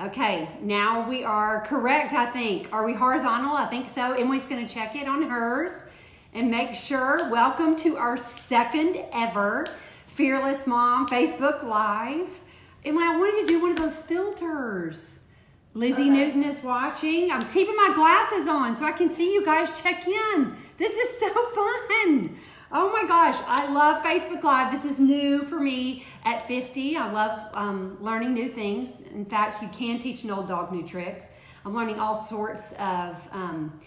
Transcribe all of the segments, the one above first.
Okay, now we are correct, I think. Are we horizontal? I think so. Emily's going to check it on hers and make sure. Welcome to our second ever Fearless Mom Facebook Live. Emily, I wanted to do one of those filters. Lizzie okay. Newton is watching. I'm keeping my glasses on so I can see you guys check in. This is so fun. Oh my gosh, I love Facebook Live. This is new for me at 50. I love um, learning new things. In fact, you can teach an old dog new tricks. I'm learning all sorts of um,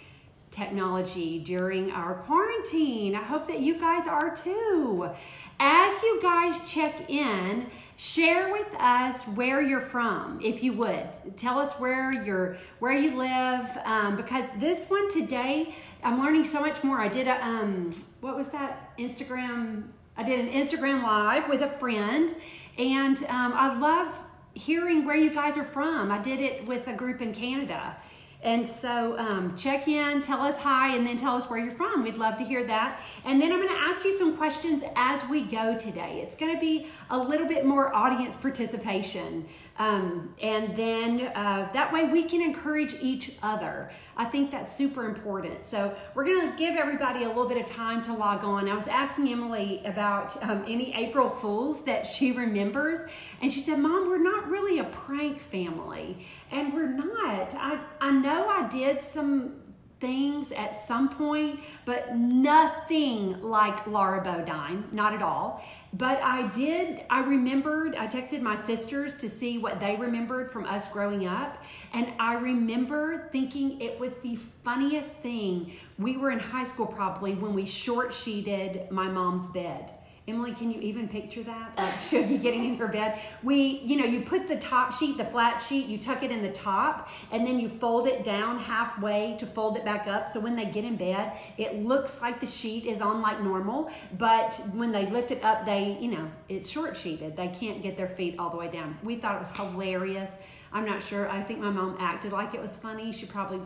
technology during our quarantine. I hope that you guys are too. As you guys check in, share with us where you're from, if you would. Tell us where you're, where you live, um, because this one today I'm learning so much more. I did a, um, what was that Instagram? I did an Instagram live with a friend, and um, I love hearing where you guys are from. I did it with a group in Canada. And so um, check in, tell us hi, and then tell us where you're from. We'd love to hear that. And then I'm going to ask you some questions as we go today. It's going to be a little bit more audience participation. Um, and then uh, that way we can encourage each other. I think that's super important. So we're going to give everybody a little bit of time to log on. I was asking Emily about um, any April Fools that she remembers, and she said, Mom, we're not really a prank family. And we're not. I, I know I did some things at some point, but nothing like Laura Bodine, not at all. But I did, I remembered, I texted my sisters to see what they remembered from us growing up. And I remember thinking it was the funniest thing. We were in high school probably when we short sheeted my mom's bed. Emily, can you even picture that? Like Shuggy getting in her bed. We, you know, you put the top sheet, the flat sheet, you tuck it in the top, and then you fold it down halfway to fold it back up. So when they get in bed, it looks like the sheet is on like normal, but when they lift it up, they, you know, it's short sheeted. They can't get their feet all the way down. We thought it was hilarious. I'm not sure. I think my mom acted like it was funny. She probably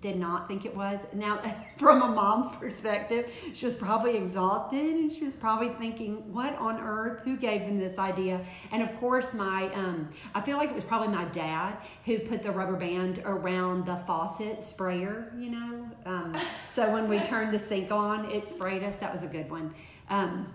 did not think it was. Now, from a mom's perspective, she was probably exhausted and she was probably thinking, what on earth? Who gave them this idea? And of course, my, um, I feel like it was probably my dad who put the rubber band around the faucet sprayer, you know? Um, so when we turned the sink on, it sprayed us. That was a good one. Um,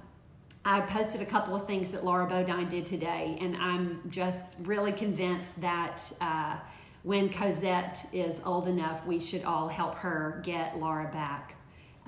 I posted a couple of things that Laura Bodine did today, and I'm just really convinced that. Uh, when Cosette is old enough, we should all help her get Laura back.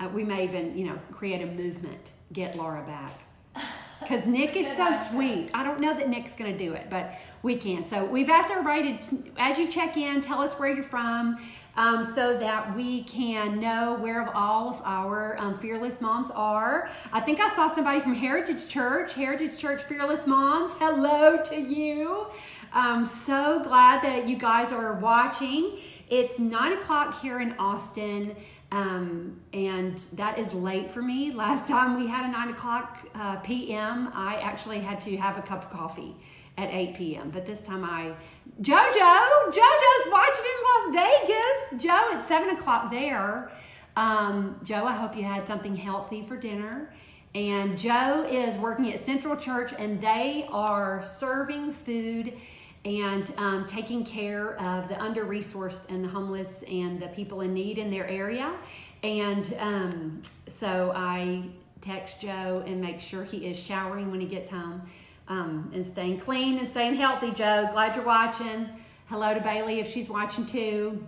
Uh, we may even, you know, create a movement, get Laura back. Because Nick is so sweet. I don't know that Nick's going to do it, but we can. So we've asked everybody to, as you check in, tell us where you're from um, so that we can know where all of our um, fearless moms are. I think I saw somebody from Heritage Church, Heritage Church Fearless Moms. Hello to you. I'm so glad that you guys are watching. It's nine o'clock here in Austin. Um, and that is late for me. Last time we had a 9 o'clock uh, p.m., I actually had to have a cup of coffee at 8 p.m. But this time I, JoJo, JoJo's watching in Las Vegas. Joe, it's 7 o'clock there. Um, Joe, I hope you had something healthy for dinner. And Joe is working at Central Church and they are serving food and um, taking care of the under resourced and the homeless and the people in need in their area. And um, so I text Joe and make sure he is showering when he gets home um, and staying clean and staying healthy, Joe. Glad you're watching. Hello to Bailey if she's watching too.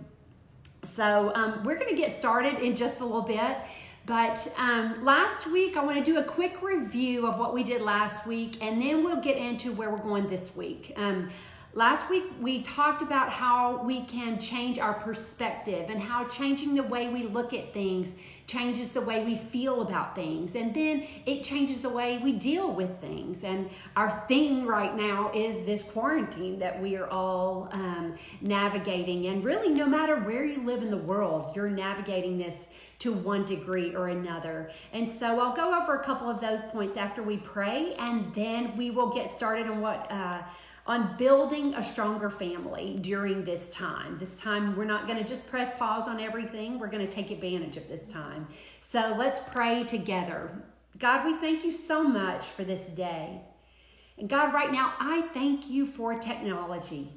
So um, we're going to get started in just a little bit. But um, last week, I want to do a quick review of what we did last week, and then we'll get into where we're going this week. Um, Last week, we talked about how we can change our perspective and how changing the way we look at things changes the way we feel about things. And then it changes the way we deal with things. And our thing right now is this quarantine that we are all um, navigating. And really, no matter where you live in the world, you're navigating this to one degree or another. And so I'll go over a couple of those points after we pray, and then we will get started on what. Uh, on building a stronger family during this time. This time, we're not going to just press pause on everything, we're going to take advantage of this time. So let's pray together. God, we thank you so much for this day. And God, right now, I thank you for technology.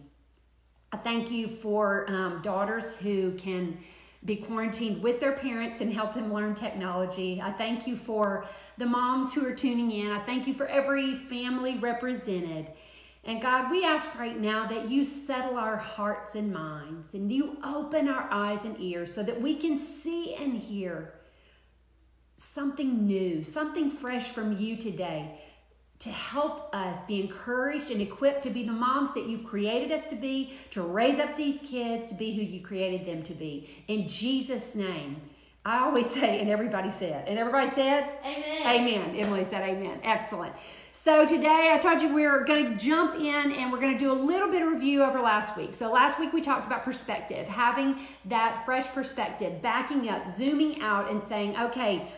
I thank you for um, daughters who can be quarantined with their parents and help them learn technology. I thank you for the moms who are tuning in. I thank you for every family represented. And God, we ask right now that you settle our hearts and minds and you open our eyes and ears so that we can see and hear something new, something fresh from you today to help us be encouraged and equipped to be the moms that you've created us to be, to raise up these kids to be who you created them to be. In Jesus' name. I always say, and everybody said, and everybody said, Amen. Amen. Emily said, Amen. Excellent. So today I told you we are going to jump in and we're going to do a little bit of review over last week. So last week we talked about perspective, having that fresh perspective, backing up, zooming out, and saying, okay,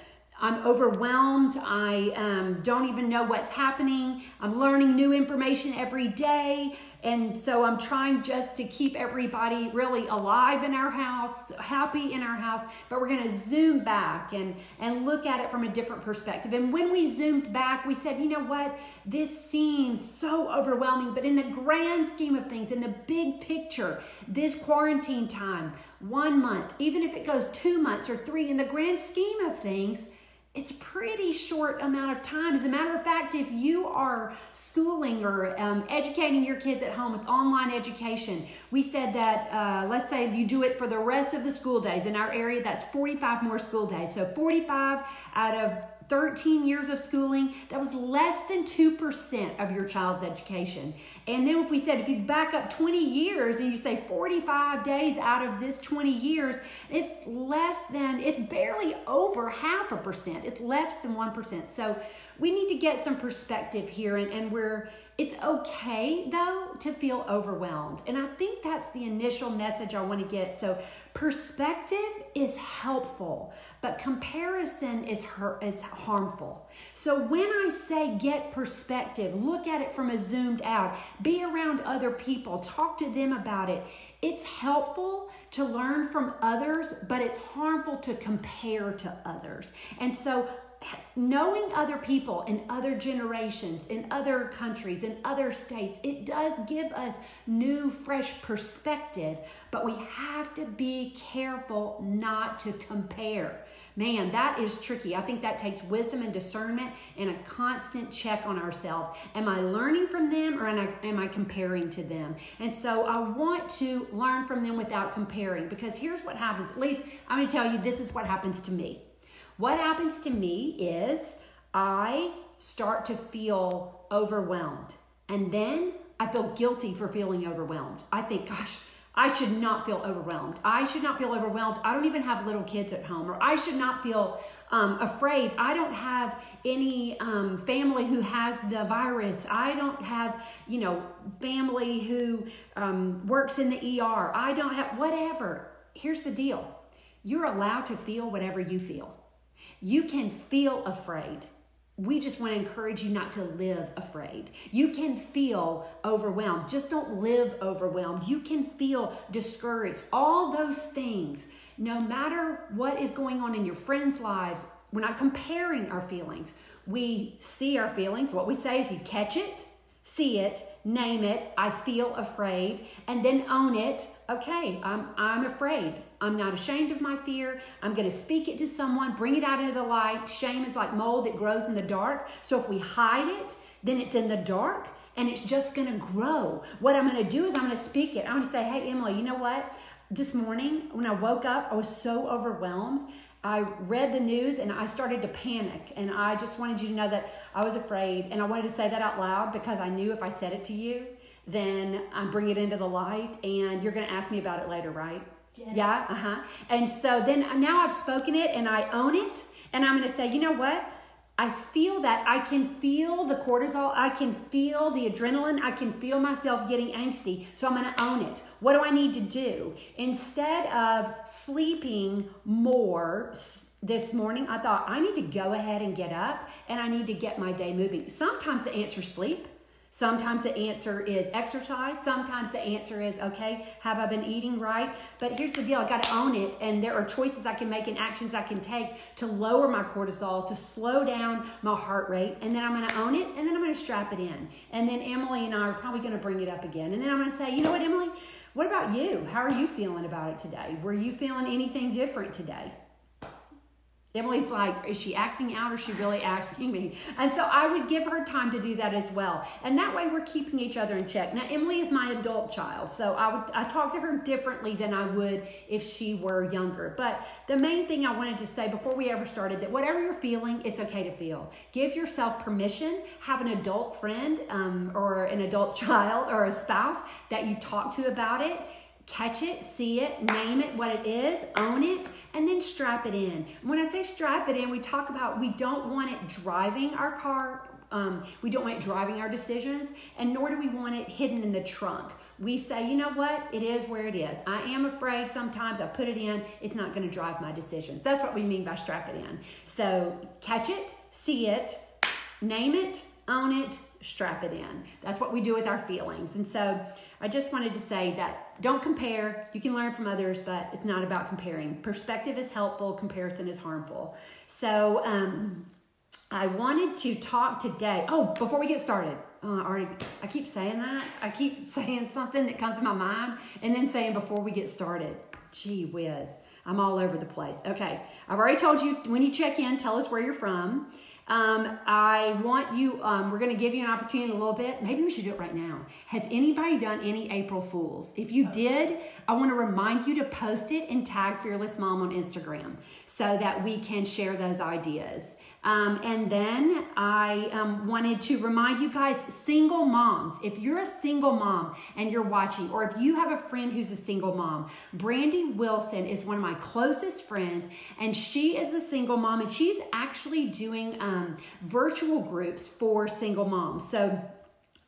I'm overwhelmed. I um, don't even know what's happening. I'm learning new information every day. And so I'm trying just to keep everybody really alive in our house, happy in our house. But we're going to zoom back and, and look at it from a different perspective. And when we zoomed back, we said, you know what? This seems so overwhelming. But in the grand scheme of things, in the big picture, this quarantine time, one month, even if it goes two months or three, in the grand scheme of things, it's pretty short amount of time. As a matter of fact, if you are schooling or um, educating your kids at home with online education, we said that, uh, let's say you do it for the rest of the school days. In our area, that's 45 more school days. So 45 out of 13 years of schooling, that was less than 2% of your child's education. And then if we said, if you back up 20 years and you say 45 days out of this 20 years, it's less than, it's barely over half a percent. It's less than 1%. So we need to get some perspective here and, and we're, it's okay though to feel overwhelmed. And I think that's the initial message I want to get. So perspective is helpful, but comparison is hurt, is harmful. So when I say get perspective, look at it from a zoomed out, be around other people, talk to them about it. It's helpful to learn from others, but it's harmful to compare to others. And so knowing other people in other generations, in other countries, in other states, it does give us new, fresh perspective, but we have to be careful not to compare. Man, that is tricky. I think that takes wisdom and discernment and a constant check on ourselves. Am I learning from them or am I, comparing to them? And so I want to learn from them without comparing because here's what happens. At least I'm going to tell you this is what happens to me. What happens to me is I start to feel overwhelmed. And then I feel guilty for feeling overwhelmed. I think, gosh, I should not feel overwhelmed. I should not feel overwhelmed. I don't even have little kids at home, or I should not feel um, afraid. I don't have any um, family who has the virus. I don't have, you know, family who um, works in the ER. I don't have whatever. Here's the deal you're allowed to feel whatever you feel. You can feel afraid. We just want to encourage you not to live afraid. You can feel overwhelmed. Just don't live overwhelmed. You can feel discouraged. All those things, no matter what is going on in your friends' lives, we're not comparing our feelings. We see our feelings. What we say is you catch it, see it, name it, I feel afraid, and then own it. Okay, I'm, I'm afraid. I'm not ashamed of my fear. I'm going to speak it to someone, bring it out into the light. Shame is like mold, it grows in the dark. So if we hide it, then it's in the dark and it's just going to grow. What I'm going to do is I'm going to speak it. I'm going to say, hey, Emily, you know what? This morning when I woke up, I was so overwhelmed I read the news and I started to panic. And I just wanted you to know that I was afraid. And I wanted to say that out loud because I knew if I said it to you, then I'd bring it into the light and you're going to ask me about it later, right? Yes. Yeah, uh huh. And so then now I've spoken it and I own it. And I'm going to say, you know what? I feel that. I can feel the cortisol. I can feel the adrenaline. I can feel myself getting angsty. So I'm going to own it. What do I need to do? Instead of sleeping more this morning, I thought I need to go ahead and get up and I need to get my day moving. Sometimes the answer is sleep. Sometimes the answer is exercise. Sometimes the answer is, okay, have I been eating right? But here's the deal I got to own it. And there are choices I can make and actions I can take to lower my cortisol, to slow down my heart rate. And then I'm going to own it and then I'm going to strap it in. And then Emily and I are probably going to bring it up again. And then I'm going to say, you know what, Emily? What about you? How are you feeling about it today? Were you feeling anything different today? Emily's like, is she acting out or is she really asking me? And so I would give her time to do that as well. And that way we're keeping each other in check. Now, Emily is my adult child, so I would I talk to her differently than I would if she were younger. But the main thing I wanted to say before we ever started that whatever you're feeling, it's okay to feel. Give yourself permission. Have an adult friend um, or an adult child or a spouse that you talk to about it catch it, see it, name it what it is, own it, and then strap it in. When I say strap it in, we talk about we don't want it driving our car. Um, we don't want it driving our decisions, and nor do we want it hidden in the trunk. We say, you know what, it is where it is. I am afraid sometimes I put it in, it's not going to drive my decisions. That's what we mean by strap it in. So catch it, see it, name it, own it, strap it in. That's what we do with our feelings. And so I just wanted to say that don't compare. You can learn from others, but it's not about comparing. Perspective is helpful, comparison is harmful. So um, I wanted to talk today. Oh, before we get started, uh, already I keep saying that. I keep saying something that comes to my mind and then saying before we get started. Gee whiz. I'm all over the place. Okay, I've already told you when you check in, tell us where you're from. Um, I want you, um, we're going to give you an opportunity a little bit. Maybe we should do it right now. Has anybody done any April Fools? If you did, I want to remind you to post it and tag Fearless Mom on Instagram so that we can share those ideas. Um, and then I um, wanted to remind you guys, single moms, if you're a single mom and you're watching, or if you have a friend who's a single mom, Brandy Wilson is one of my closest friends, and she is a single mom, and she's actually doing um, virtual groups for single moms. So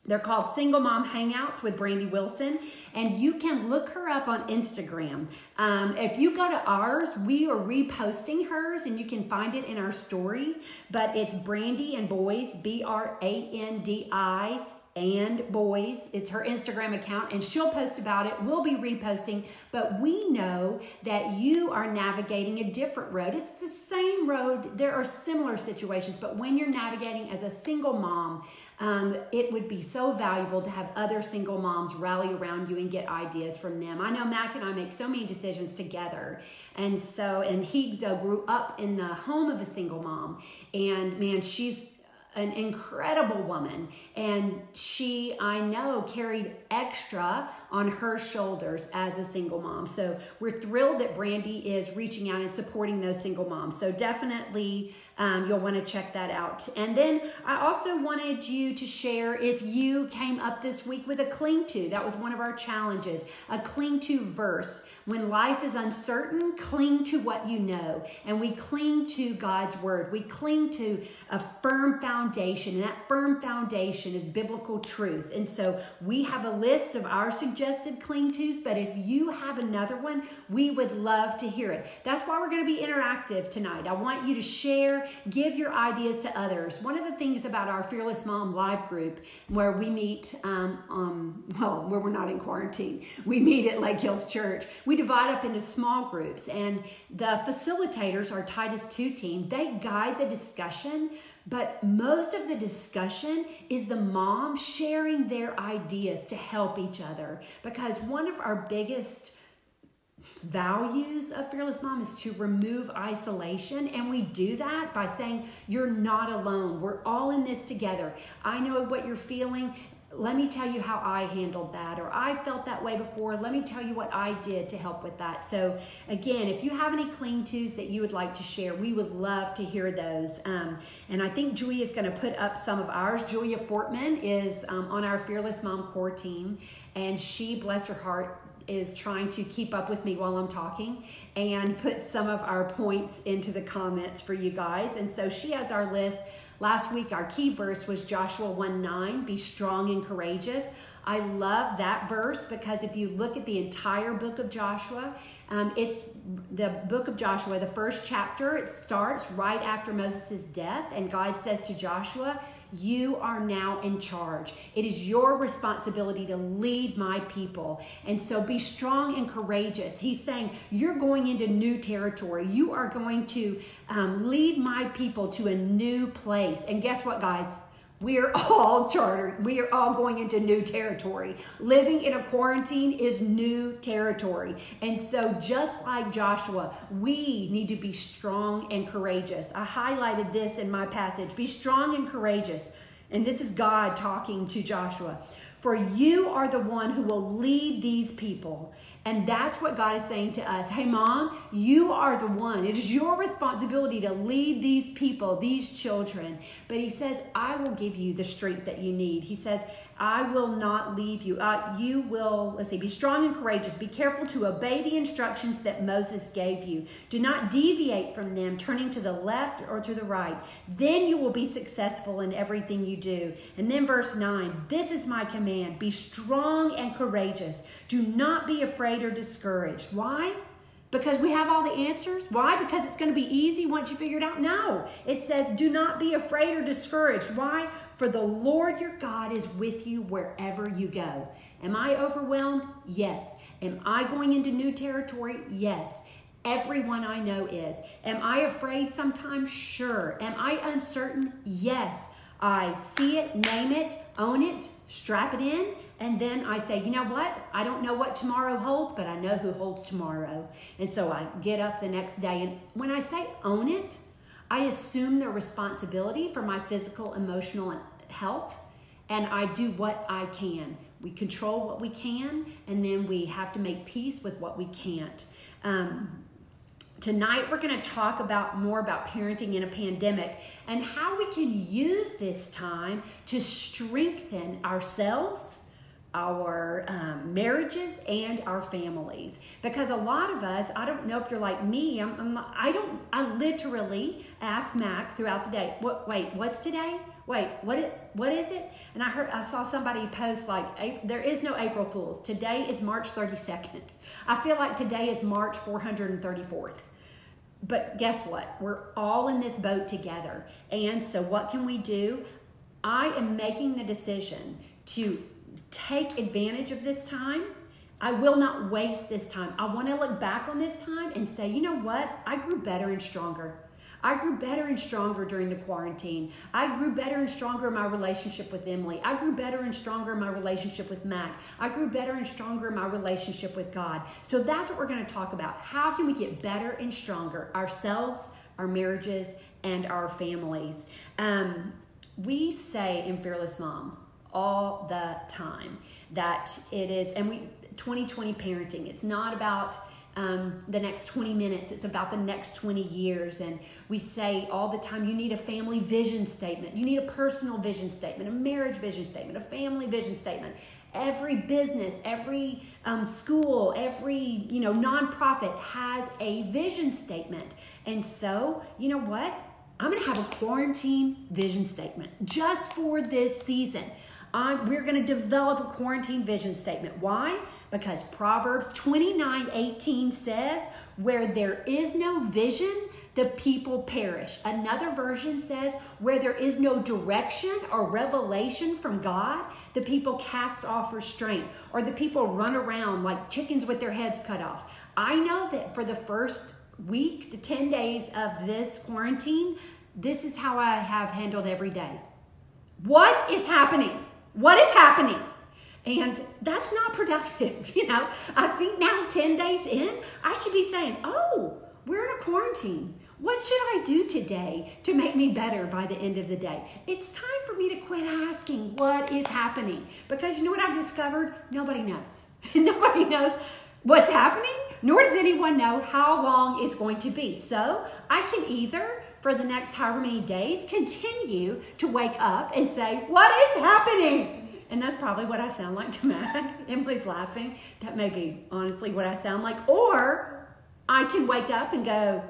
they're called Single Mom Hangouts with Brandy Wilson, and you can look her up on Instagram. Um, if you go to ours, we are reposting hers, and you can find it in our story. But it's Brandy and Boys, B R A N D I and boys. It's her Instagram account, and she'll post about it. We'll be reposting, but we know that you are navigating a different road. It's the same road. There are similar situations, but when you're navigating as a single mom, um, it would be so valuable to have other single moms rally around you and get ideas from them. I know Mac and I make so many decisions together. And so, and he though grew up in the home of a single mom. And man, she's an incredible woman and she i know carried extra on her shoulders as a single mom so we're thrilled that brandy is reaching out and supporting those single moms so definitely um, you'll want to check that out and then i also wanted you to share if you came up this week with a cling to that was one of our challenges a cling to verse when life is uncertain, cling to what you know. And we cling to God's word. We cling to a firm foundation. And that firm foundation is biblical truth. And so we have a list of our suggested cling tos. But if you have another one, we would love to hear it. That's why we're going to be interactive tonight. I want you to share, give your ideas to others. One of the things about our Fearless Mom live group, where we meet, um, um, well, where we're not in quarantine, we meet at Lake Hills Church. We divide up into small groups, and the facilitators, our Titus 2 team, they guide the discussion, but most of the discussion is the mom sharing their ideas to help each other. Because one of our biggest values of Fearless Mom is to remove isolation. And we do that by saying, You're not alone. We're all in this together. I know what you're feeling let me tell you how I handled that, or I felt that way before. Let me tell you what I did to help with that. So, again, if you have any cling tos that you would like to share, we would love to hear those. Um, and I think Julia is going to put up some of ours. Julia Fortman is um, on our Fearless Mom Core team, and she, bless her heart, is trying to keep up with me while I'm talking and put some of our points into the comments for you guys. And so she has our list Last week, our key verse was Joshua 1 9, be strong and courageous. I love that verse because if you look at the entire book of Joshua, um, it's the book of Joshua, the first chapter, it starts right after Moses' death, and God says to Joshua, you are now in charge. It is your responsibility to lead my people. And so be strong and courageous. He's saying, You're going into new territory. You are going to um, lead my people to a new place. And guess what, guys? We are all chartered. We are all going into new territory. Living in a quarantine is new territory. And so, just like Joshua, we need to be strong and courageous. I highlighted this in my passage be strong and courageous. And this is God talking to Joshua. For you are the one who will lead these people and that's what God is saying to us. Hey, mom, you are the one. It is your responsibility to lead these people, these children. But He says, I will give you the strength that you need. He says, I will not leave you. Uh, you will, let's see, be strong and courageous. Be careful to obey the instructions that Moses gave you. Do not deviate from them, turning to the left or to the right. Then you will be successful in everything you do. And then verse 9 This is my command be strong and courageous. Do not be afraid or discouraged. Why? Because we have all the answers? Why? Because it's going to be easy once you figure it out? No. It says, do not be afraid or discouraged. Why? For the Lord your God is with you wherever you go. Am I overwhelmed? Yes. Am I going into new territory? Yes. Everyone I know is. Am I afraid sometimes? Sure. Am I uncertain? Yes. I see it, name it, own it, strap it in, and then I say, you know what? I don't know what tomorrow holds, but I know who holds tomorrow. And so I get up the next day. And when I say own it, I assume the responsibility for my physical, emotional and health, and I do what I can. We control what we can, and then we have to make peace with what we can't. Um, tonight, we're going to talk about more about parenting in a pandemic and how we can use this time to strengthen ourselves our um, marriages and our families. Because a lot of us i don't know if you're like me I'm, I'm i don't i literally ask mac throughout the day what wait what's today? Wait what what is it? And i heard i saw somebody post like there is no april fools. Today is march 32nd i feel like today is march 434th but guess what? We're all in this boat together. And so what can we do? I am making the decision to take advantage of this time. I will not waste this time. I want to look back on this time and say, you know what? I grew better and stronger. I grew better and stronger during the quarantine. I grew better and stronger in my relationship with Emily. I grew better and stronger in my relationship with Mac. I grew better and stronger in my relationship with God. So that's what we're going to talk about. How can we get better and stronger ourselves, our marriages, and our families? Um, we say in Fearless Mom, all the time that it is and we 2020 parenting it's not about um, the next 20 minutes it's about the next 20 years and we say all the time you need a family vision statement you need a personal vision statement a marriage vision statement a family vision statement. Every business every um, school every you know nonprofit has a vision statement and so you know what? I'm to have a quarantine vision statement just for this season I'm, we're going to develop a quarantine vision statement. Why? Because Proverbs 29 18 says, Where there is no vision, the people perish. Another version says, Where there is no direction or revelation from God, the people cast off restraint, or the people run around like chickens with their heads cut off. I know that for the first week to 10 days of this quarantine, this is how I have handled every day. What is happening? What is happening? And that's not productive. You know, I think now 10 days in, I should be saying, oh, we're in a quarantine. What should I do today to make me better by the end of the day? It's time for me to quit asking what is happening because you know what I've discovered? Nobody knows. Nobody knows what's happening, nor does anyone know how long it's going to be. So I can either for the next however many days, continue to wake up and say, What is happening? And that's probably what I sound like to Mac. Emily's laughing. That may be honestly what I sound like. Or I can wake up and go,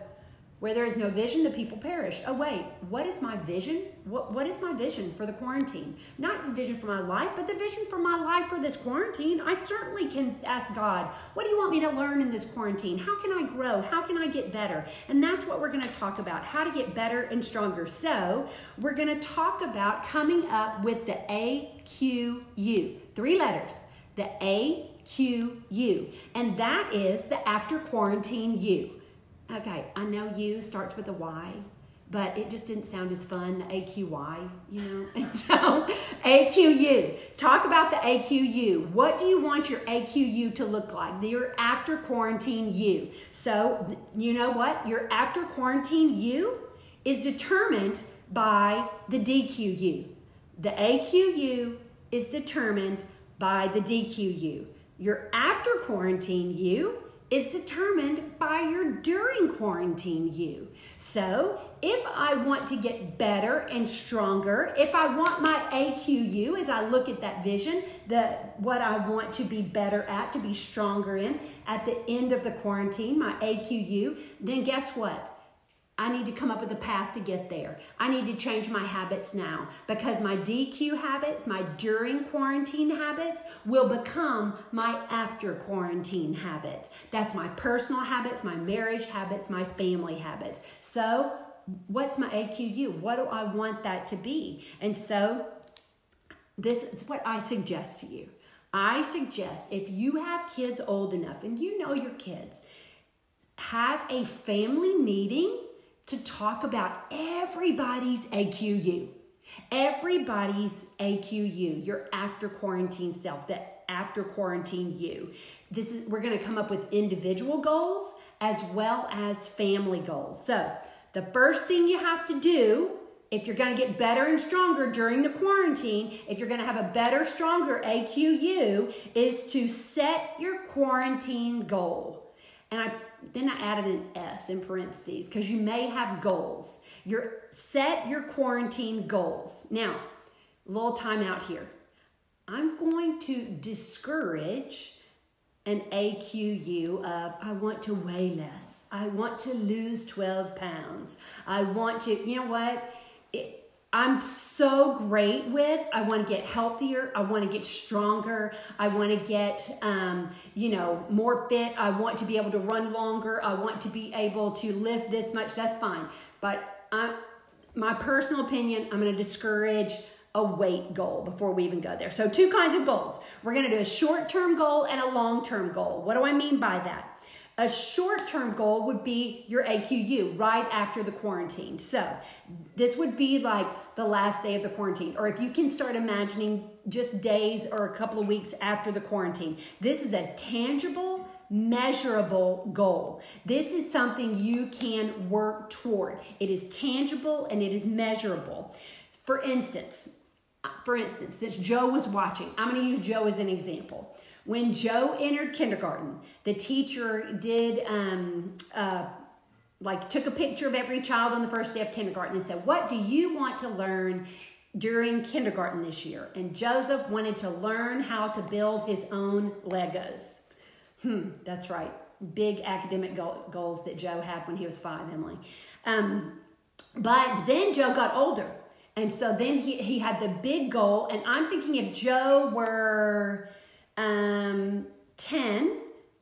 where there is no vision, the people perish. Oh, wait, what is my vision? What, what is my vision for the quarantine? Not the vision for my life, but the vision for my life for this quarantine. I certainly can ask God, what do you want me to learn in this quarantine? How can I grow? How can I get better? And that's what we're going to talk about how to get better and stronger. So, we're going to talk about coming up with the AQU, three letters, the AQU, and that is the after quarantine U. Okay, I know you starts with a Y. but it just didn't sound as fun, the AQY, you know? And so, AQU. Talk about the AQU. What do you want your AQU to look like? Your after quarantine you. So, you know what? Your after quarantine you is determined by the DQU. The AQU is determined by the DQU. Your after quarantine you is determined by your during quarantine you. So, if I want to get better and stronger, if I want my AQU as I look at that vision, the what I want to be better at, to be stronger in at the end of the quarantine, my AQU, then guess what? I need to come up with a path to get there. I need to change my habits now because my DQ habits, my during quarantine habits, will become my after quarantine habits. That's my personal habits, my marriage habits, my family habits. So, what's my AQU? What do I want that to be? And so, this is what I suggest to you. I suggest if you have kids old enough and you know your kids, have a family meeting to talk about everybody's AQU. Everybody's AQU, your after quarantine self, the after quarantine you. This is we're going to come up with individual goals as well as family goals. So, the first thing you have to do if you're going to get better and stronger during the quarantine, if you're going to have a better, stronger AQU, is to set your quarantine goal. And I then I added an S in parentheses because you may have goals. Your set your quarantine goals. Now, little time out here. I'm going to discourage an AQU of I want to weigh less. I want to lose 12 pounds. I want to, you know what? It, I'm so great with. I want to get healthier. I want to get stronger. I want to get, um, you know, more fit. I want to be able to run longer. I want to be able to lift this much. That's fine. But I, my personal opinion, I'm going to discourage a weight goal before we even go there. So, two kinds of goals. We're going to do a short term goal and a long term goal. What do I mean by that? A short term goal would be your AQU right after the quarantine. So, this would be like the last day of the quarantine, or if you can start imagining just days or a couple of weeks after the quarantine. This is a tangible, measurable goal. This is something you can work toward. It is tangible and it is measurable. For instance, uh, for instance, since Joe was watching, I'm going to use Joe as an example. When Joe entered kindergarten, the teacher did um, uh, like took a picture of every child on the first day of kindergarten and said, "What do you want to learn during kindergarten this year?" And Joseph wanted to learn how to build his own Legos. Hmm, that's right. Big academic goals that Joe had when he was five, Emily. Um, but then Joe got older. And so then he, he had the big goal. And I'm thinking if Joe were um, 10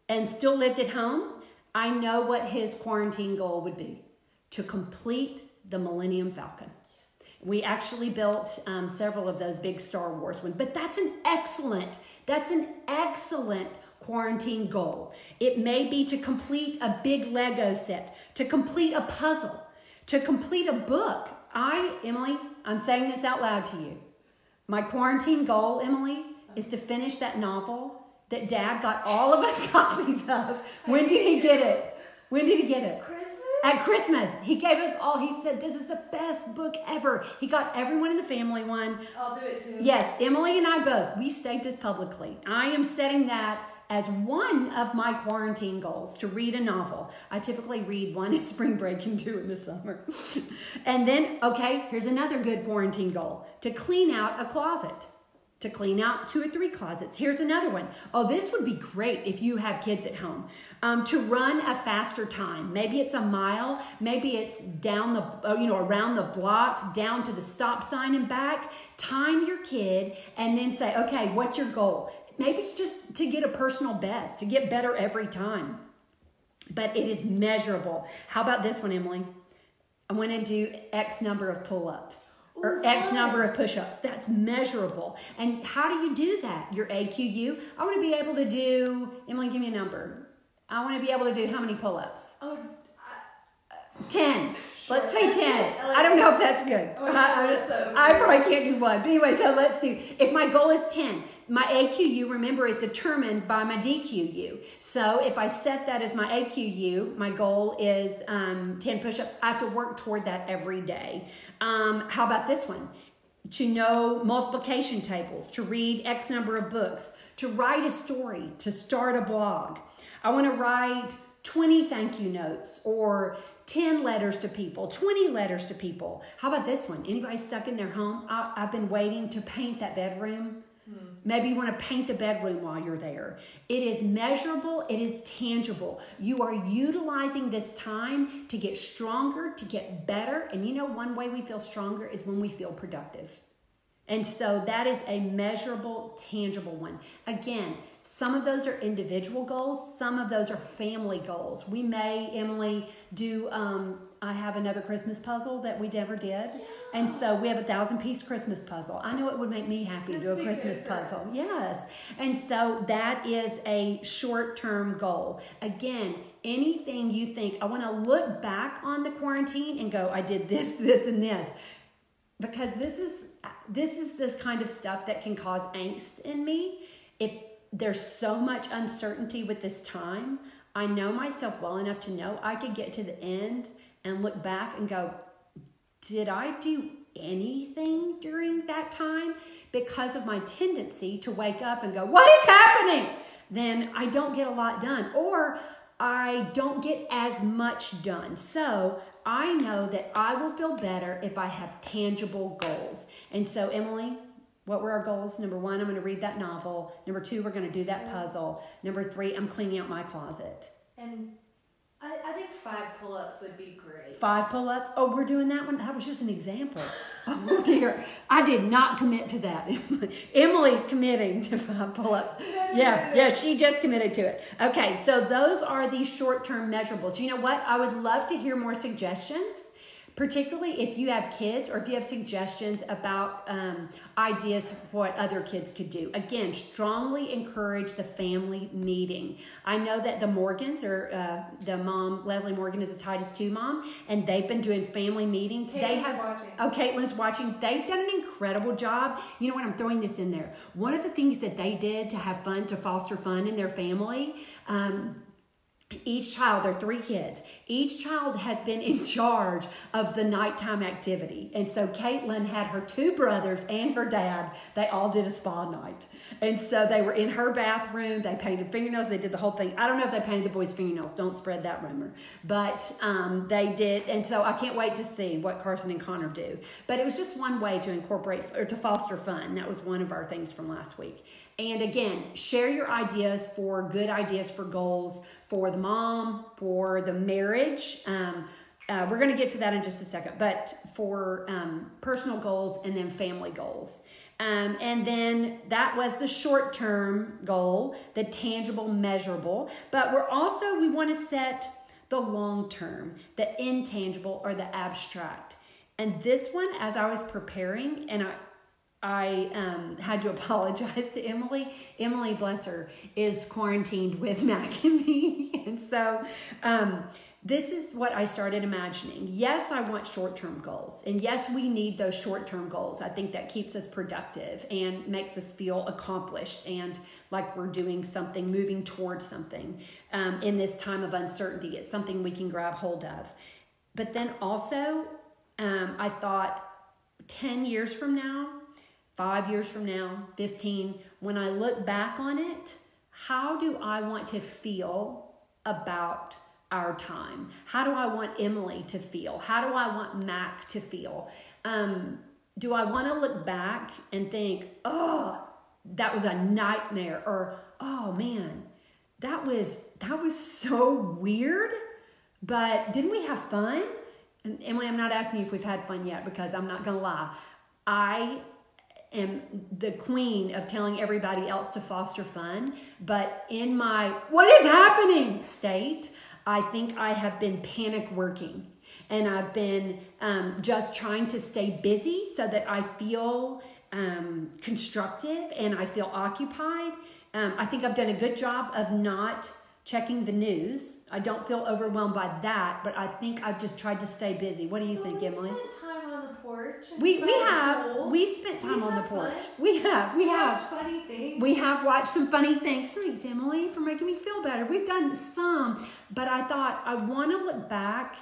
and still lived at home, I know what his quarantine goal would be to complete the Millennium Falcon. We actually built um, several of those big Star Wars ones, but that's an excellent, that's an excellent quarantine goal. It may be to complete a big Lego set, to complete a puzzle, to complete a book. I, Emily, I'm saying this out loud to you. My quarantine goal, Emily, is to finish that novel that dad got all of us copies of. When did he get it? When did he get it? Christmas? At Christmas. He gave us all, he said, This is the best book ever. He got everyone in the family one. I'll do it too. Yes, Emily and I both. We state this publicly. I am setting that as one of my quarantine goals to read a novel. I typically read one at spring break and two in the summer. and then, okay, here's another good quarantine goal to clean out a closet to clean out two or three closets. Here's another one. Oh, this would be great if you have kids at home. Um, to run a faster time. Maybe it's a mile. Maybe it's down the, oh, you know, around the block, down to the stop sign and back. Time your kid and then say, okay, what's your goal? Maybe it's just to get a personal best, to get better every time. But it is measurable. How about this one, Emily? I want to do X number of pull ups or X number of push ups. That's measurable. And how do you do that? Your AQU. I want to be able to do, Emily, give me a number. I want to be able to do how many pull ups? Oh, 10. Let's say 10. I don't know if that's good. I, I- I probably can't do one. But anyway, so let's do. If my goal is 10, my AQU, remember, is determined by my DQU. So if I set that as my AQU, my goal is um, 10 push ups. I have to work toward that every day. Um, how about this one? To know multiplication tables, to read X number of books, to write a story, to start a blog. I want to write 20 thank you notes or 10 letters to people, 20 letters to people. How about this one? Anybody stuck in their home? I, I've been waiting to paint that bedroom. Hmm. Maybe you want to paint the bedroom while you're there. It is measurable, it is tangible. You are utilizing this time to get stronger, to get better. And you know, one way we feel stronger is when we feel productive. And so that is a measurable, tangible one. Again, some of those are individual goals, some of those are family goals. We may, Emily, do, um, I have another Christmas puzzle that we never did. And so we have a thousand piece Christmas puzzle. I know it would make me happy to do a Christmas puzzle. Yes. And so that is a short term goal. Again, anything you think, I want to look back on the quarantine and go, I did this, this, and this because this is this is this kind of stuff that can cause angst in me if there's so much uncertainty with this time i know myself well enough to know i could get to the end and look back and go did i do anything during that time because of my tendency to wake up and go what is happening then i don't get a lot done or I don't get as much done. So I know that I will feel better if I have tangible goals. And so, Emily, what were our goals? Number one, I'm going to read that novel. Number two, we're going to do that puzzle. Number three, I'm cleaning out my closet. And I, I think five pull-ups would be great. Five pull ups. Oh, we're doing that one? That was just an example. Oh, dear. I did not commit to that. Emily's committing to five pull ups. Yeah, yeah, she just committed to it. Okay, so those are the short term measurables. You know what? I would love to hear more suggestions. Particularly if you have kids or if you have suggestions about um, ideas for what other kids could do. Again, strongly encourage the family meeting. I know that the Morgans or uh, the mom, Leslie Morgan, is a Titus 2 mom, and they've been doing family meetings. they have watching. Oh, Caitlin's watching. They've done an incredible job. You know what? I'm throwing this in there. One of the things that they did to have fun, to foster fun in their family, um, each child, there are three kids, each child has been in charge of the nighttime activity. And so Caitlin had her two brothers and her dad, they all did a spa night. And so they were in her bathroom, they painted fingernails, they did the whole thing. I don't know if they painted the boys' fingernails, don't spread that rumor. But um, they did, and so I can't wait to see what Carson and Connor do. But it was just one way to incorporate or to foster fun. That was one of our things from last week. And again, share your ideas for good ideas for goals for the mom, for the marriage. Um, uh, we're going to get to that in just a second, but for um, personal goals and then family goals. Um, and then that was the short term goal, the tangible, measurable. But we're also, we want to set the long term, the intangible or the abstract. And this one, as I was preparing, and I, I um, had to apologize to Emily. Emily, bless her, is quarantined with Mac and me. And so um, this is what I started imagining. Yes, I want short term goals. And yes, we need those short term goals. I think that keeps us productive and makes us feel accomplished and like we're doing something, moving towards something um, in this time of uncertainty. It's something we can grab hold of. But then also, um, I thought 10 years from now, five years from now, 15, when I look back on it, how do I want to feel about our time? How do I want Emily to feel? How do I want Mac to feel? Um, do I want to look back and think, oh, that was a nightmare, or oh man, that was that was so weird, but didn't we have fun? And Emily, I'm not asking you if we've had fun yet because I'm not gonna lie. I am the queen of telling everybody else to foster fun, but in my what is happening state, I think I have been panic working and I've been um, just trying to stay busy so that I feel um, constructive and I feel occupied. Um, I think I've done a good job of not checking the news. I don't feel overwhelmed by that, but I think I've just tried to stay busy. What do you Well, think, Emily? spent time on the porch. We we have we've spent time We on the porch. fun. We have we Watched have funny things. we have watched some funny things. Thanks, Emily, for making me feel better. We've done some, but I thought I want to look back.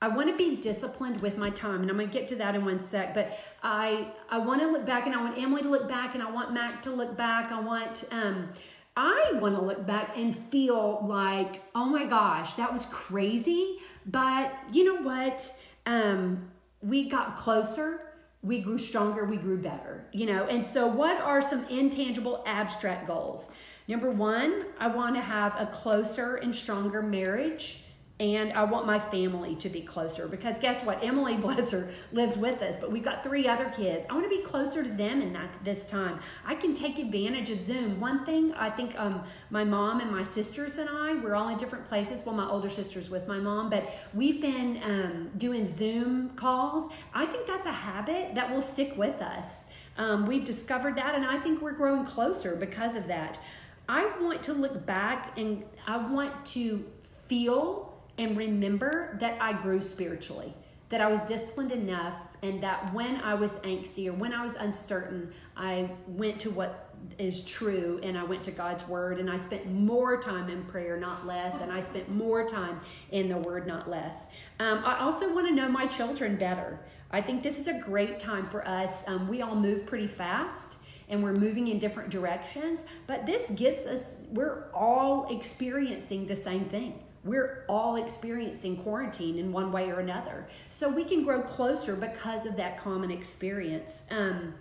I want to be disciplined with my time, and I'm going to get to that in one sec. But I I want to look back, and I want Emily to look back, and I want Mac to look back. I want um, I want to look back and feel like, oh my gosh, that was crazy. But you know what? Um, we got closer we grew stronger, we grew better, you know. And so, what are some intangible, abstract goals? Number one, I want to have a closer and stronger marriage. And I want my family to be closer because guess what? Emily, bless lives with us, but we've got three other kids. I want to be closer to them in that this time. I can take advantage of Zoom. One thing I think um, my mom and my sisters and I, we're all in different places. Well, my older sister's with my mom, but we've been um, doing Zoom calls. I think that's a habit that will stick with us. Um, we've discovered that, and I think we're growing closer because of that. I want to look back and I want to feel and remember that I grew spiritually, that I was disciplined enough, and that when I was angsty or when I was uncertain, I went to what is true and I went to God's word and I spent more time in prayer, not less, and I spent more time in the word, not less. Um, I also want to know my children better. I think this is a great time for us. Um, we all move pretty fast and we're moving in different directions, but this gives us, we're all experiencing the same thing. We're all experiencing quarantine in one way or another. So we can grow closer because of that common experience. Um,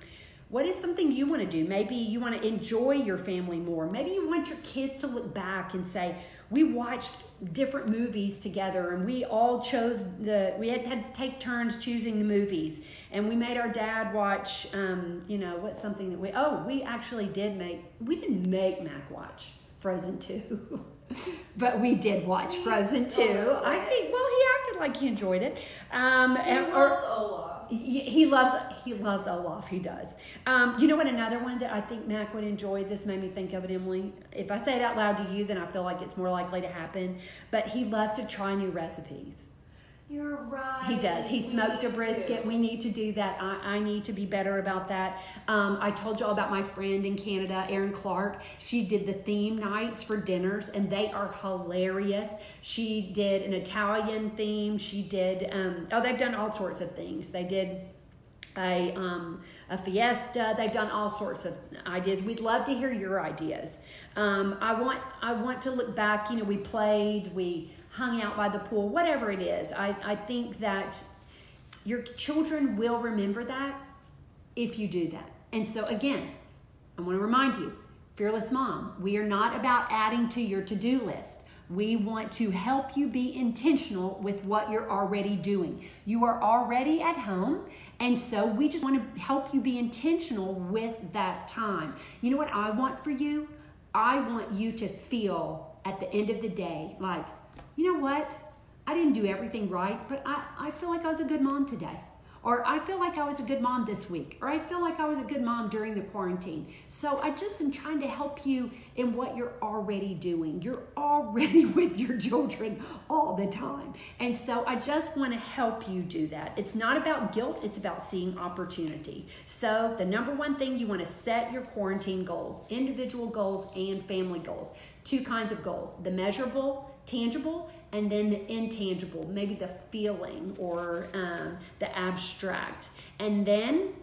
what is something you want to do? Maybe you want to enjoy your family more. Maybe you want your kids to look back and say, we watched different movies together and we all chose the we had, had to take turns choosing the movies and we made our dad watch um, you know what's something that we oh we actually did make we didn't make mac watch frozen 2 but we did watch frozen 2 i think well he acted like he enjoyed it um, He and- or- loves Olaf. he he loves he loves Olaf. He does. Um, you know what? Another one that I think Mac would enjoy. This made me think of it, Emily. If I say it out loud to you, then I feel like it's more likely to happen. But he loves to try new recipes. You're right. He does. He smoked a brisket. to. We need to do that. I, I need to be better about that. Um, I told y'all about my friend in Canada, Erin Clark. She did the theme nights for dinners, and they are hilarious. She did an Italian theme. She did, um, oh, they've done all sorts of things. They did a um, a fiesta. They've done all sorts of ideas. We'd love to hear your ideas. Um, I want I want to look back. You know, we played, we hung out by the pool, whatever it is. I I think that your children will remember that if you do that. And so again, I want to remind you, fearless mom, we are not about adding to your to-do list. We want to help you be intentional with what you're already doing. You are already at home, and so we just want to help you be intentional with that time. You know what I want for you? I want you to feel at the end of the day like, you know what? I didn't do everything right, but I, I feel like I was a good mom today. Or I feel like I was a good mom this week. Or I feel like I was a good mom during the quarantine. So I just am trying to help you in what you're already doing. You're already with your children all the time. And so I just want to help you do that. It's not about guilt, it's about seeing opportunity. So the number one thing you want to set your quarantine goals, individual goals and family goals. Two kinds of goals the measurable, tangible, and then the intangible, maybe the feeling or um, the abstract. And then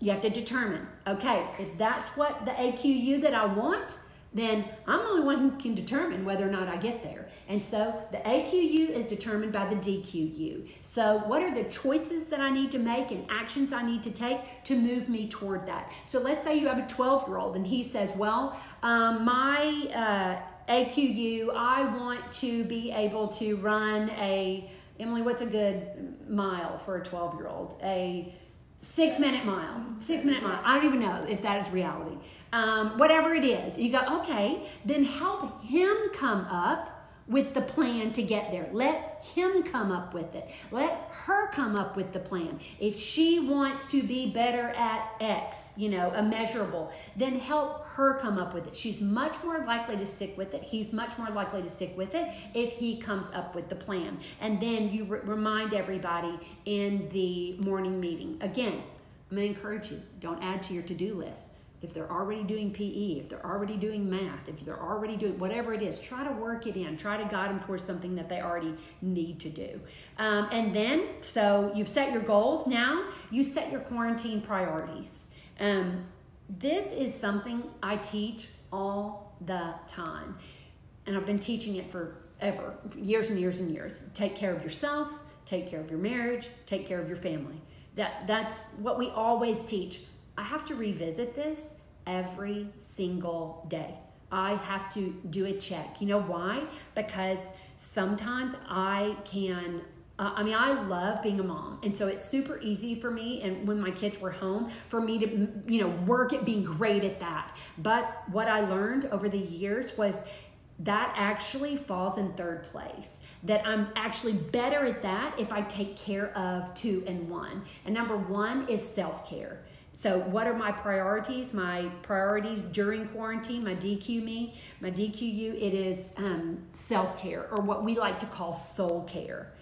you have to determine okay, if that's what the AQU that I want, then I'm the only one who can determine whether or not I get there. And so the AQU is determined by the DQU. So, what are the choices that I need to make and actions I need to take to move me toward that? So, let's say you have a 12 year old and he says, Well, um, my uh, AQU, I want to be able to run a, Emily, what's a good mile for a 12 year old? A six minute mile. Six minute mile. I don't even know if that is reality. Um, whatever it is, you go, okay, then help him come up with the plan to get there. Let him come up with it. Let her come up with the plan. If she wants to be better at X, you know, immeasurable, then help her come up with it. She's much more likely to stick with it. He's much more likely to stick with it if he comes up with the plan. And then you re- remind everybody in the morning meeting. Again, I'm going to encourage you don't add to your to do list if they're already doing PE, if they're already doing math, if they're already doing whatever it is, try to work it in. Try to guide them towards something that they already need to do. Um, and then, so you've set your goals. Now you set your quarantine priorities. Um, this is something I teach all the time, and I've been teaching it for ever, years and years and years. Take care of yourself. Take care of your marriage. Take care of your family. That that's what we always teach I have to revisit this every single day. I have to do a check. You know why? Because sometimes I can uh, I mean, I love being a mom, and so it's super easy for me. And when my kids were home, for me to you know work at being great at that. But what I learned over the years was that actually falls in third place. That I'm actually better at that if I take care of two and one. And number one is self care. So, what are my priorities? My priorities during quarantine, my DQ me, my DQU, it is um, self care or what we like to call soul care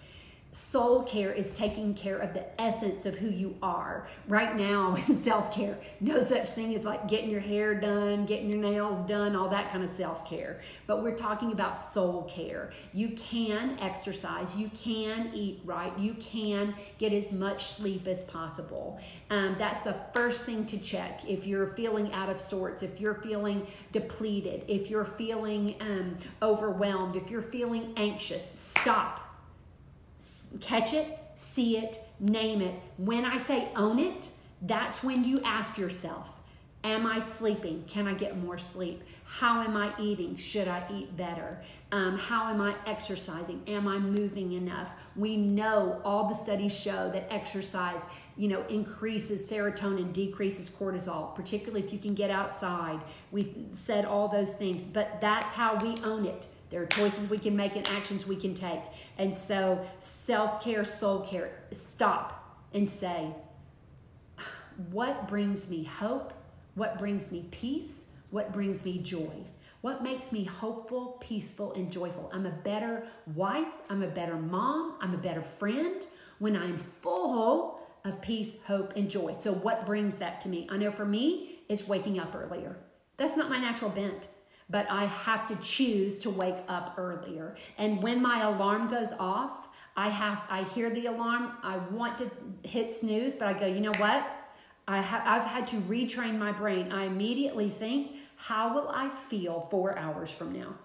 soul care is taking care of the essence of who you are. Right now, self care, no such thing as like getting your hair done, getting your nails done, all that kind of self care. But we're talking about soul care. You can exercise, you can eat right, you can get as much sleep as possible. Um, that's the first thing to check. If you're feeling out of sorts, if you're feeling depleted, if you're feeling um, overwhelmed, if you're feeling anxious, stop catch it, see it, name it. When I say own it, that's when you ask yourself, Am I sleeping? Can I get more sleep? How am I eating? Should I eat better? Um, how am I exercising? Am I moving enough? We know all the studies show that exercise, you know, increases serotonin, decreases cortisol, particularly if you can get outside. We've said all those things, but that's how we own it. There are choices we can make and actions we can take. And so, self care, soul care, stop and say, what brings me hope? What brings me peace? What brings me joy? What makes me hopeful, peaceful, and joyful? I'm a better wife. I'm a better mom. I'm a better friend when I'm full of peace, hope, and joy. So, what brings that to me? I know for me, it's waking up earlier. That's not my natural bent but I have to choose to wake up earlier. And when my alarm goes off, I have I hear the alarm, I want to hit snooze, but I go, you know what? I have I've had to retrain my brain. I immediately think, how will I feel 4 hours from now?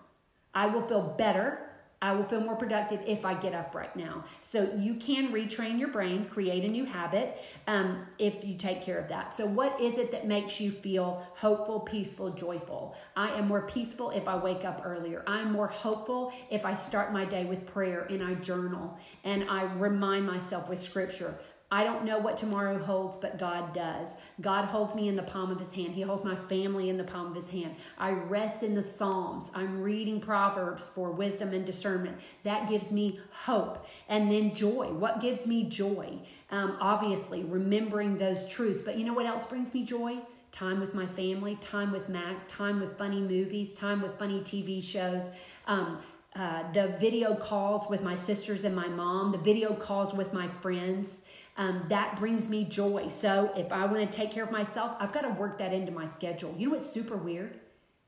I will feel better I will feel more productive if I get up right now. So you can retrain your brain, create a new habit um, if you take care of that. So, what is it that makes you feel hopeful, peaceful, joyful? I am more peaceful if I wake up earlier. I'm more hopeful if I start my day with prayer and I journal and I remind myself with scripture. I don't know what tomorrow holds, but God does. God holds me in the palm of his hand. He holds my family in the palm of his hand. I rest in the Psalms. I'm reading Proverbs for wisdom and discernment. That gives me hope. And then joy. What gives me joy? Um, obviously, remembering those truths. But you know what else brings me joy? Time with my family, time with Mac, time with funny movies, time with funny TV shows. Um, uh, the video calls with my sisters and my mom, the video calls with my friends um, that brings me joy. So if I want to take care of myself, I've got to work that into my schedule. You know what's super weird?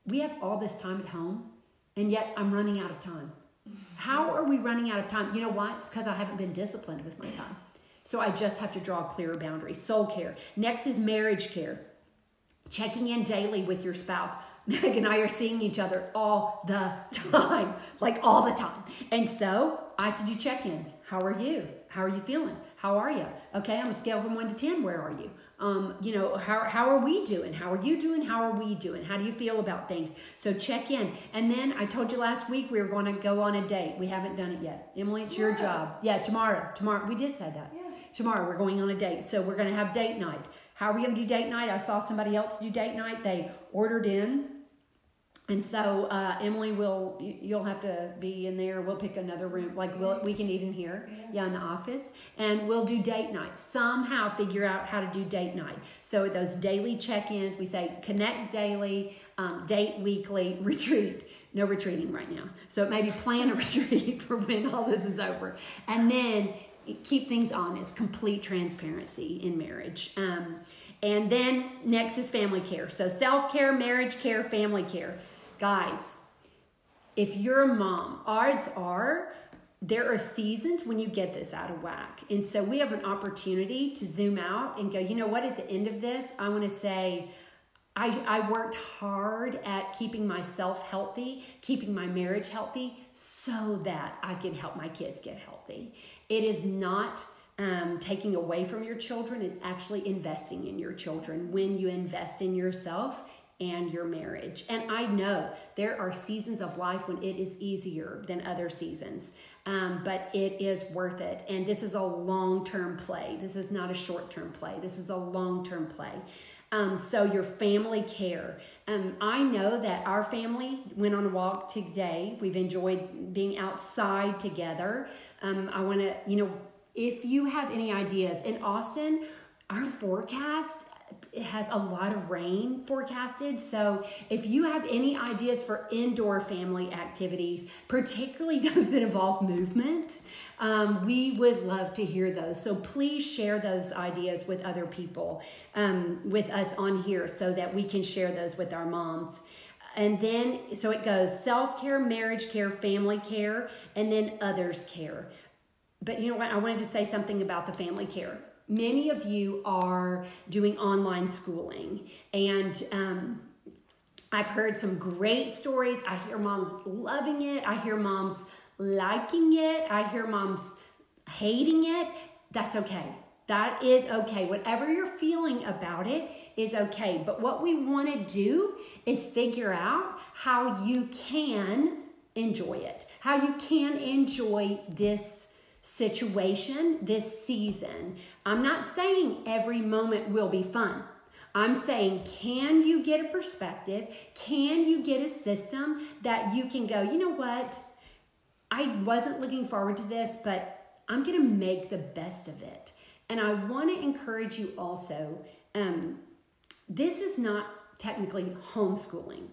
We have all this time at home, and yet I'm running out of time. How are we running out of time? You know why? It's because I haven't been disciplined with my time. So I just have to draw a clearer boundary. Soul care. Next is marriage care. Checking in daily with your spouse. Meg and I are seeing each other all the time, like all the time. And so I have to do check ins. How are you? How are you feeling? How are you? Okay, on a scale from one to 10, where are you? Um, you know, how, how are we doing? How are you doing? How are we doing? How do you feel about things? So check in. And then I told you last week we were going to go on a date. We haven't done it yet. Emily, it's your job. Yeah, tomorrow. Tomorrow. We did say that. Yeah. Tomorrow we're going on a date. So we're going to have date night. How are we going to do date night? I saw somebody else do date night. They ordered in and so uh, Emily will you- you'll have to be in there. We'll pick another room, like we'll, we can eat in here, yeah, in the office, and we'll do date night. Somehow figure out how to do date night. So those daily check-ins, we say connect daily, um, date weekly, retreat. No retreating right now. So maybe plan a retreat for when all this is over, and then keep things honest. Complete transparency in marriage. Um, and then next is family care. So self care, marriage care, family care. Guys, if you're a mom, odds are there are seasons when you get this out of whack. And so we have an opportunity to zoom out and go, you know what, at the end of this, I want to say, I, I worked hard at keeping myself healthy, keeping my marriage healthy, so that I can help my kids get healthy. It is not um, taking away from your children, it's actually investing in your children when you invest in yourself and your marriage. And I know there are seasons of life when it is easier than other seasons, um, but it is worth it. And this is a long term play. This is not a short term play, this is a long term play. Um, so your family care. Um, I know that our family went on a walk today. We've enjoyed being outside together. Um, I want to, you know, if you have any ideas in Austin, our forecast has a lot of rain forecasted. So if you have any ideas for indoor family activities, particularly those that involve movement, um, we would love to hear those. So please share those ideas with other people, um, with us on here, so that we can share those with our moms. And then, so it goes self care, marriage care, family care, and then others care. But you know what? I wanted to say something about the family care. Many of you are doing online schooling, and um, I've heard some great stories. I hear moms loving it, I hear moms liking it, I hear moms hating it. That's okay. That is okay. Whatever you're feeling about it is okay. But what we want to do is figure out how you can enjoy it, how you can enjoy this situation, this season. I'm not saying every moment will be fun. I'm saying, can you get a perspective? Can you get a system that you can go, you know what? I wasn't looking forward to this, but I'm going to make the best of it. And I want to encourage you also um, this is not technically homeschooling.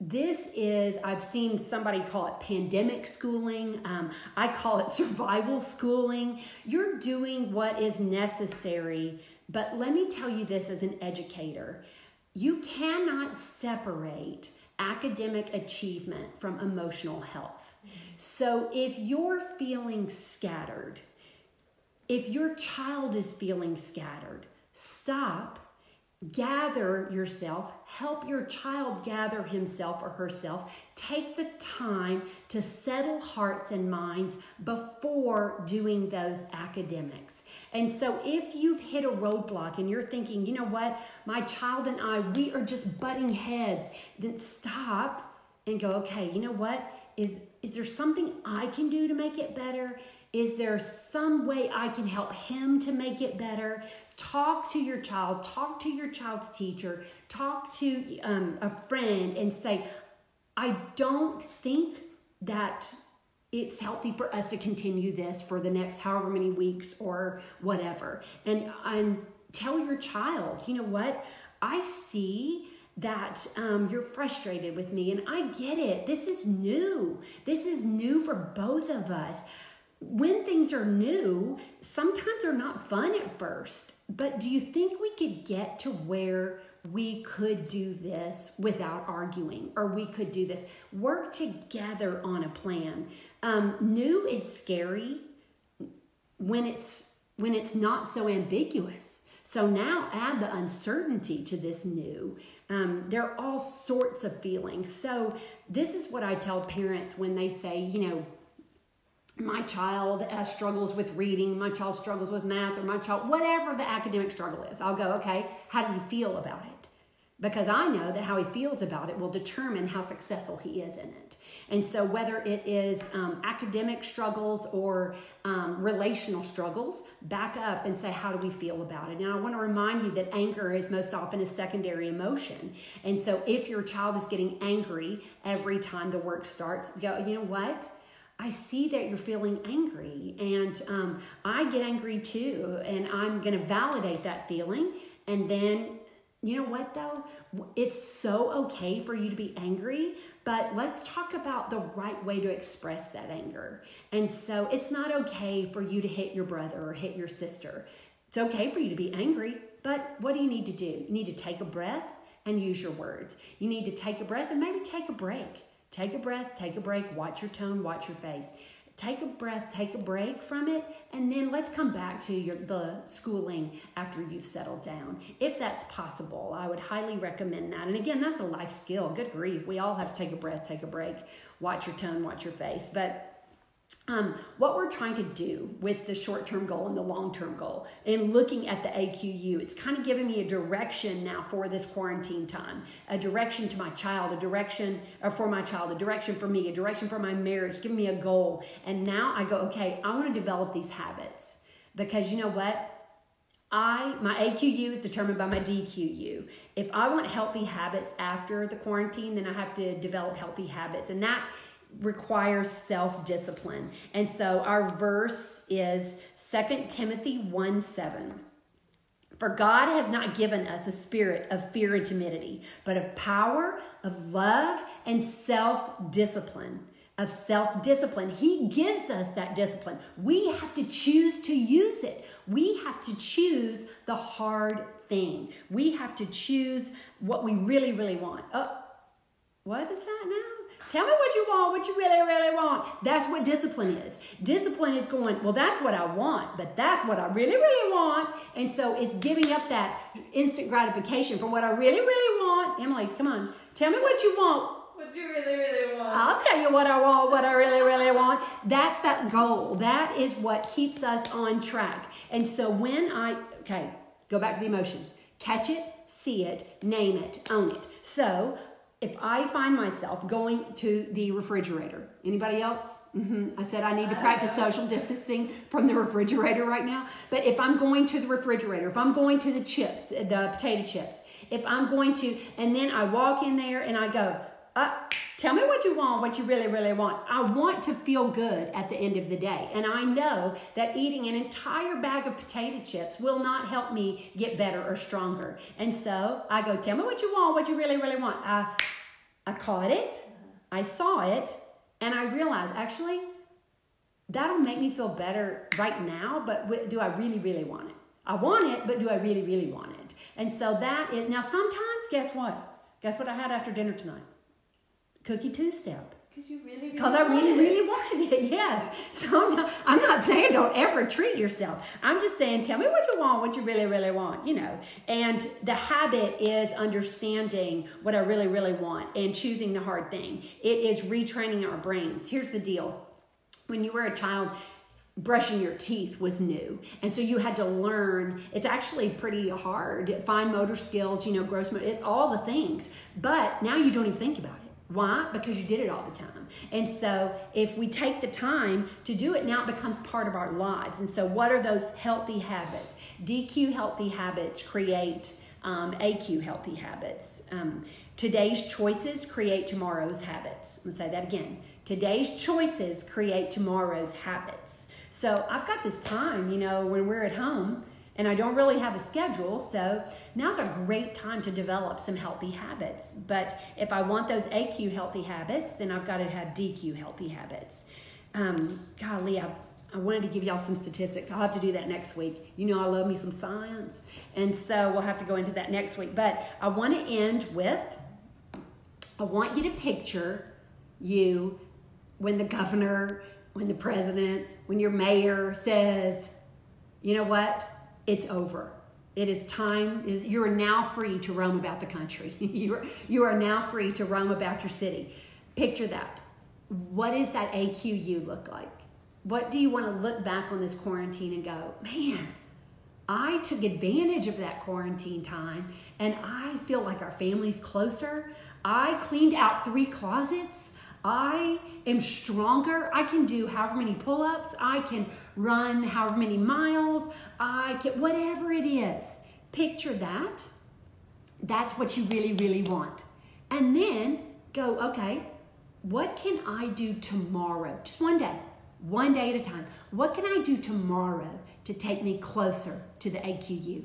This is, I've seen somebody call it pandemic schooling. Um, I call it survival schooling. You're doing what is necessary. But let me tell you this as an educator you cannot separate academic achievement from emotional health. So if you're feeling scattered, if your child is feeling scattered, stop gather yourself, help your child gather himself or herself. Take the time to settle hearts and minds before doing those academics. And so, if you've hit a roadblock and you're thinking, you know what, my child and I, we are just butting heads, then stop and go, okay, you know what? Is, is there something I can do to make it better? Is there some way I can help him to make it better? Talk to your child, talk to your child's teacher, talk to um, a friend, and say, I don't think that it's healthy for us to continue this for the next however many weeks or whatever. And, and tell your child, you know what? I see that um, you're frustrated with me, and I get it. This is new. This is new for both of us when things are new, sometimes they're not fun at first. But do you think we could get to where we could do this without arguing, or we could do this? Work together on a plan. Um, new is scary when it's when it's not so ambiguous. So now add the uncertainty to this new. Um, there are all sorts of feelings. So this is what I tell parents when they say, you know, my child uh, struggles with reading, my child struggles with math, or my child, whatever the academic struggle is, I'll go, okay, how does he feel about it? because I know that how he feels about it will determine how successful he is in it. And so, whether it is um, academic struggles or um, relational struggles, back up and say, How do we feel about it? And I want to remind you that anger is most often a secondary emotion. And so, if your child is getting angry every time the work starts, go, You know what? I see that you're feeling angry, and um, I get angry too, and I'm going to validate that feeling. And then, you know what though? It's so okay for you to be angry, but let's talk about the right way to express that anger. And so it's not okay for you to hit your brother or hit your sister. It's okay for you to be angry, but what do you need to do? You need to take a breath and use your words. You need to take a breath and maybe take a break. Take a breath, take a break, watch your tone, watch your face. Take a breath, take a break from it, and then let's come back to your, the schooling after you've settled down. If that's possible, I would highly recommend that. And again, that's a life skill. Good grief. We all have to take a breath, take a break, watch your tone, watch your face. But um, what we're trying to do with the short term goal and the long term goal and looking at the AQU, it's kind of giving me a direction now for this quarantine time a direction to my child, a direction for my child, a direction for me, a direction for my marriage, giving me a goal. And now I go, okay, I want to develop these habits because you know what? I my AQU is determined by my DQU. If I want healthy habits after the quarantine, then I have to develop healthy habits. And that requires self discipline. And so our verse is 2 Timothy 1 7. For God has not given us a spirit of fear and timidity, but of power, of love, and self discipline. Of self discipline. He gives us that discipline. We have to choose to use it. We have to choose the hard thing. We have to choose what we really, really want. Oh, what is that now? Tell me what you want, what you really, really want. That's what discipline is. Discipline is going, well, that's what I want, but that's what I really, really want. And so it's giving up that instant gratification for what I really, really want. Emily, come on. Tell me what you want. What you really, really want. I'll tell you what I want, what I really, really want. That's that goal. That is what keeps us on track. And so when I, okay, go back to the emotion. Catch it, see it, name it, own it. So if I find myself going to the refrigerator, anybody else? Mm-hmm. I said I need to practice social distancing from the refrigerator right now. But if I'm going to the refrigerator, if I'm going to the chips, the potato chips, if I'm going to, and then I walk in there and I go, uh, tell me what you want, what you really, really want. I want to feel good at the end of the day. And I know that eating an entire bag of potato chips will not help me get better or stronger. And so I go, tell me what you want, what you really, really want. I, I caught it, I saw it, and I realized actually that'll make me feel better right now, but do I really, really want it? I want it, but do I really, really want it? And so that is, now sometimes, guess what? Guess what I had after dinner tonight? Cookie two step. Because you really, Because I really, really wanted it, yes. So I'm not, I'm not saying don't ever treat yourself. I'm just saying tell me what you want, what you really, really want, you know. And the habit is understanding what I really, really want and choosing the hard thing. It is retraining our brains. Here's the deal when you were a child, brushing your teeth was new. And so you had to learn. It's actually pretty hard. Fine motor skills, you know, gross motor, it's all the things. But now you don't even think about it. Why? Because you did it all the time. And so if we take the time to do it, now it becomes part of our lives. And so what are those healthy habits? DQ healthy habits create um, AQ healthy habits. Um, today's choices create tomorrow's habits. Let's say that again. Today's choices create tomorrow's habits. So I've got this time, you know, when we're at home and I don't really have a schedule, so now's a great time to develop some healthy habits. But if I want those AQ healthy habits, then I've got to have DQ healthy habits. Um, golly, I, I wanted to give y'all some statistics. I'll have to do that next week. You know, I love me some science, and so we'll have to go into that next week. But I want to end with I want you to picture you when the governor, when the president, when your mayor says, you know what? It's over. It is time. You are now free to roam about the country. you, are, now free to roam about your city. Picture that. What does that AQU look like? What do you want to look back on this quarantine and go, man, I took advantage of that quarantine time and I feel like our family's closer. I cleaned out three closets. I am stronger. I can do however many pull ups. I can run however many miles. I can, whatever it is. Picture that. That's what you really, really want. And then go, okay, what can I do tomorrow? Just one day, one day at a time. What can I do tomorrow to take me closer to the AQU?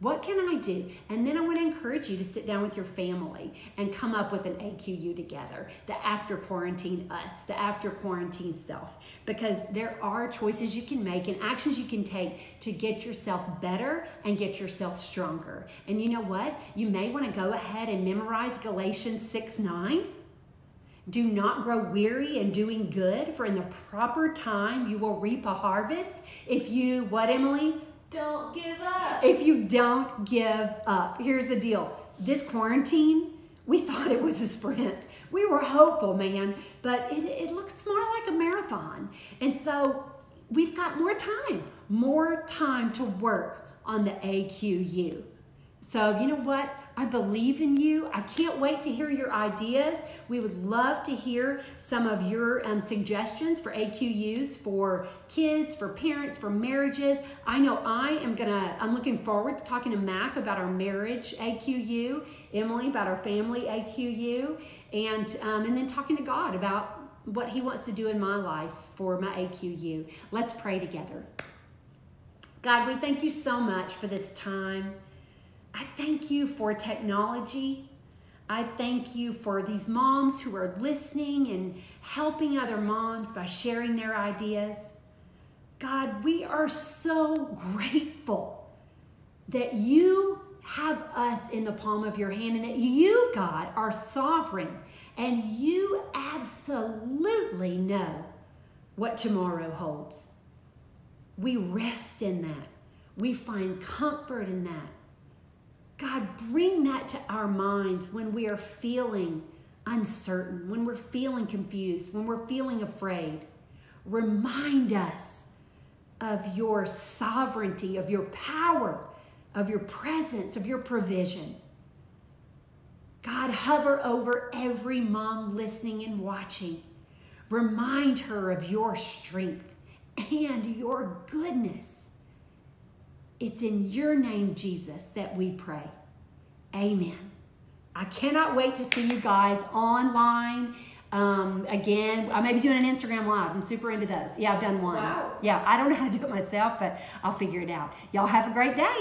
What can I do? And then I want to encourage you to sit down with your family and come up with an AQU together, the after quarantine us, the after quarantine self, because there are choices you can make and actions you can take to get yourself better and get yourself stronger. And you know what? You may want to go ahead and memorize Galatians 6 9. Do not grow weary in doing good, for in the proper time you will reap a harvest. If you, what, Emily? Don't give up. If you don't give up, here's the deal this quarantine, we thought it was a sprint. We were hopeful, man, but it, it looks more like a marathon. And so we've got more time, more time to work on the AQU. So, you know what? I believe in you. I can't wait to hear your ideas. We would love to hear some of your um, suggestions for AQUs for kids, for parents, for marriages. I know I am gonna, I'm looking forward to talking to Mac about our marriage AQU, Emily about our family AQU, and, um, and then talking to God about what He wants to do in my life for my AQU. Let's pray together. God, we thank you so much for this time. I thank you for technology. I thank you for these moms who are listening and helping other moms by sharing their ideas. God, we are so grateful that you have us in the palm of your hand and that you, God, are sovereign and you absolutely know what tomorrow holds. We rest in that. We find comfort in that. God, bring that to our minds when we are feeling uncertain, when we're feeling confused, when we're feeling afraid. Remind us of your sovereignty, of your power, of your presence, of your provision. God, hover over every mom listening and watching. Remind her of your strength and your goodness. It's in your name, Jesus, that we pray. Amen. I cannot wait to see you guys online. Um, again, I may be doing an Instagram live. I'm super into those. Yeah, I've done one. Wow. Yeah, I don't know how to do it myself, but I'll figure it out. Y'all have a great day.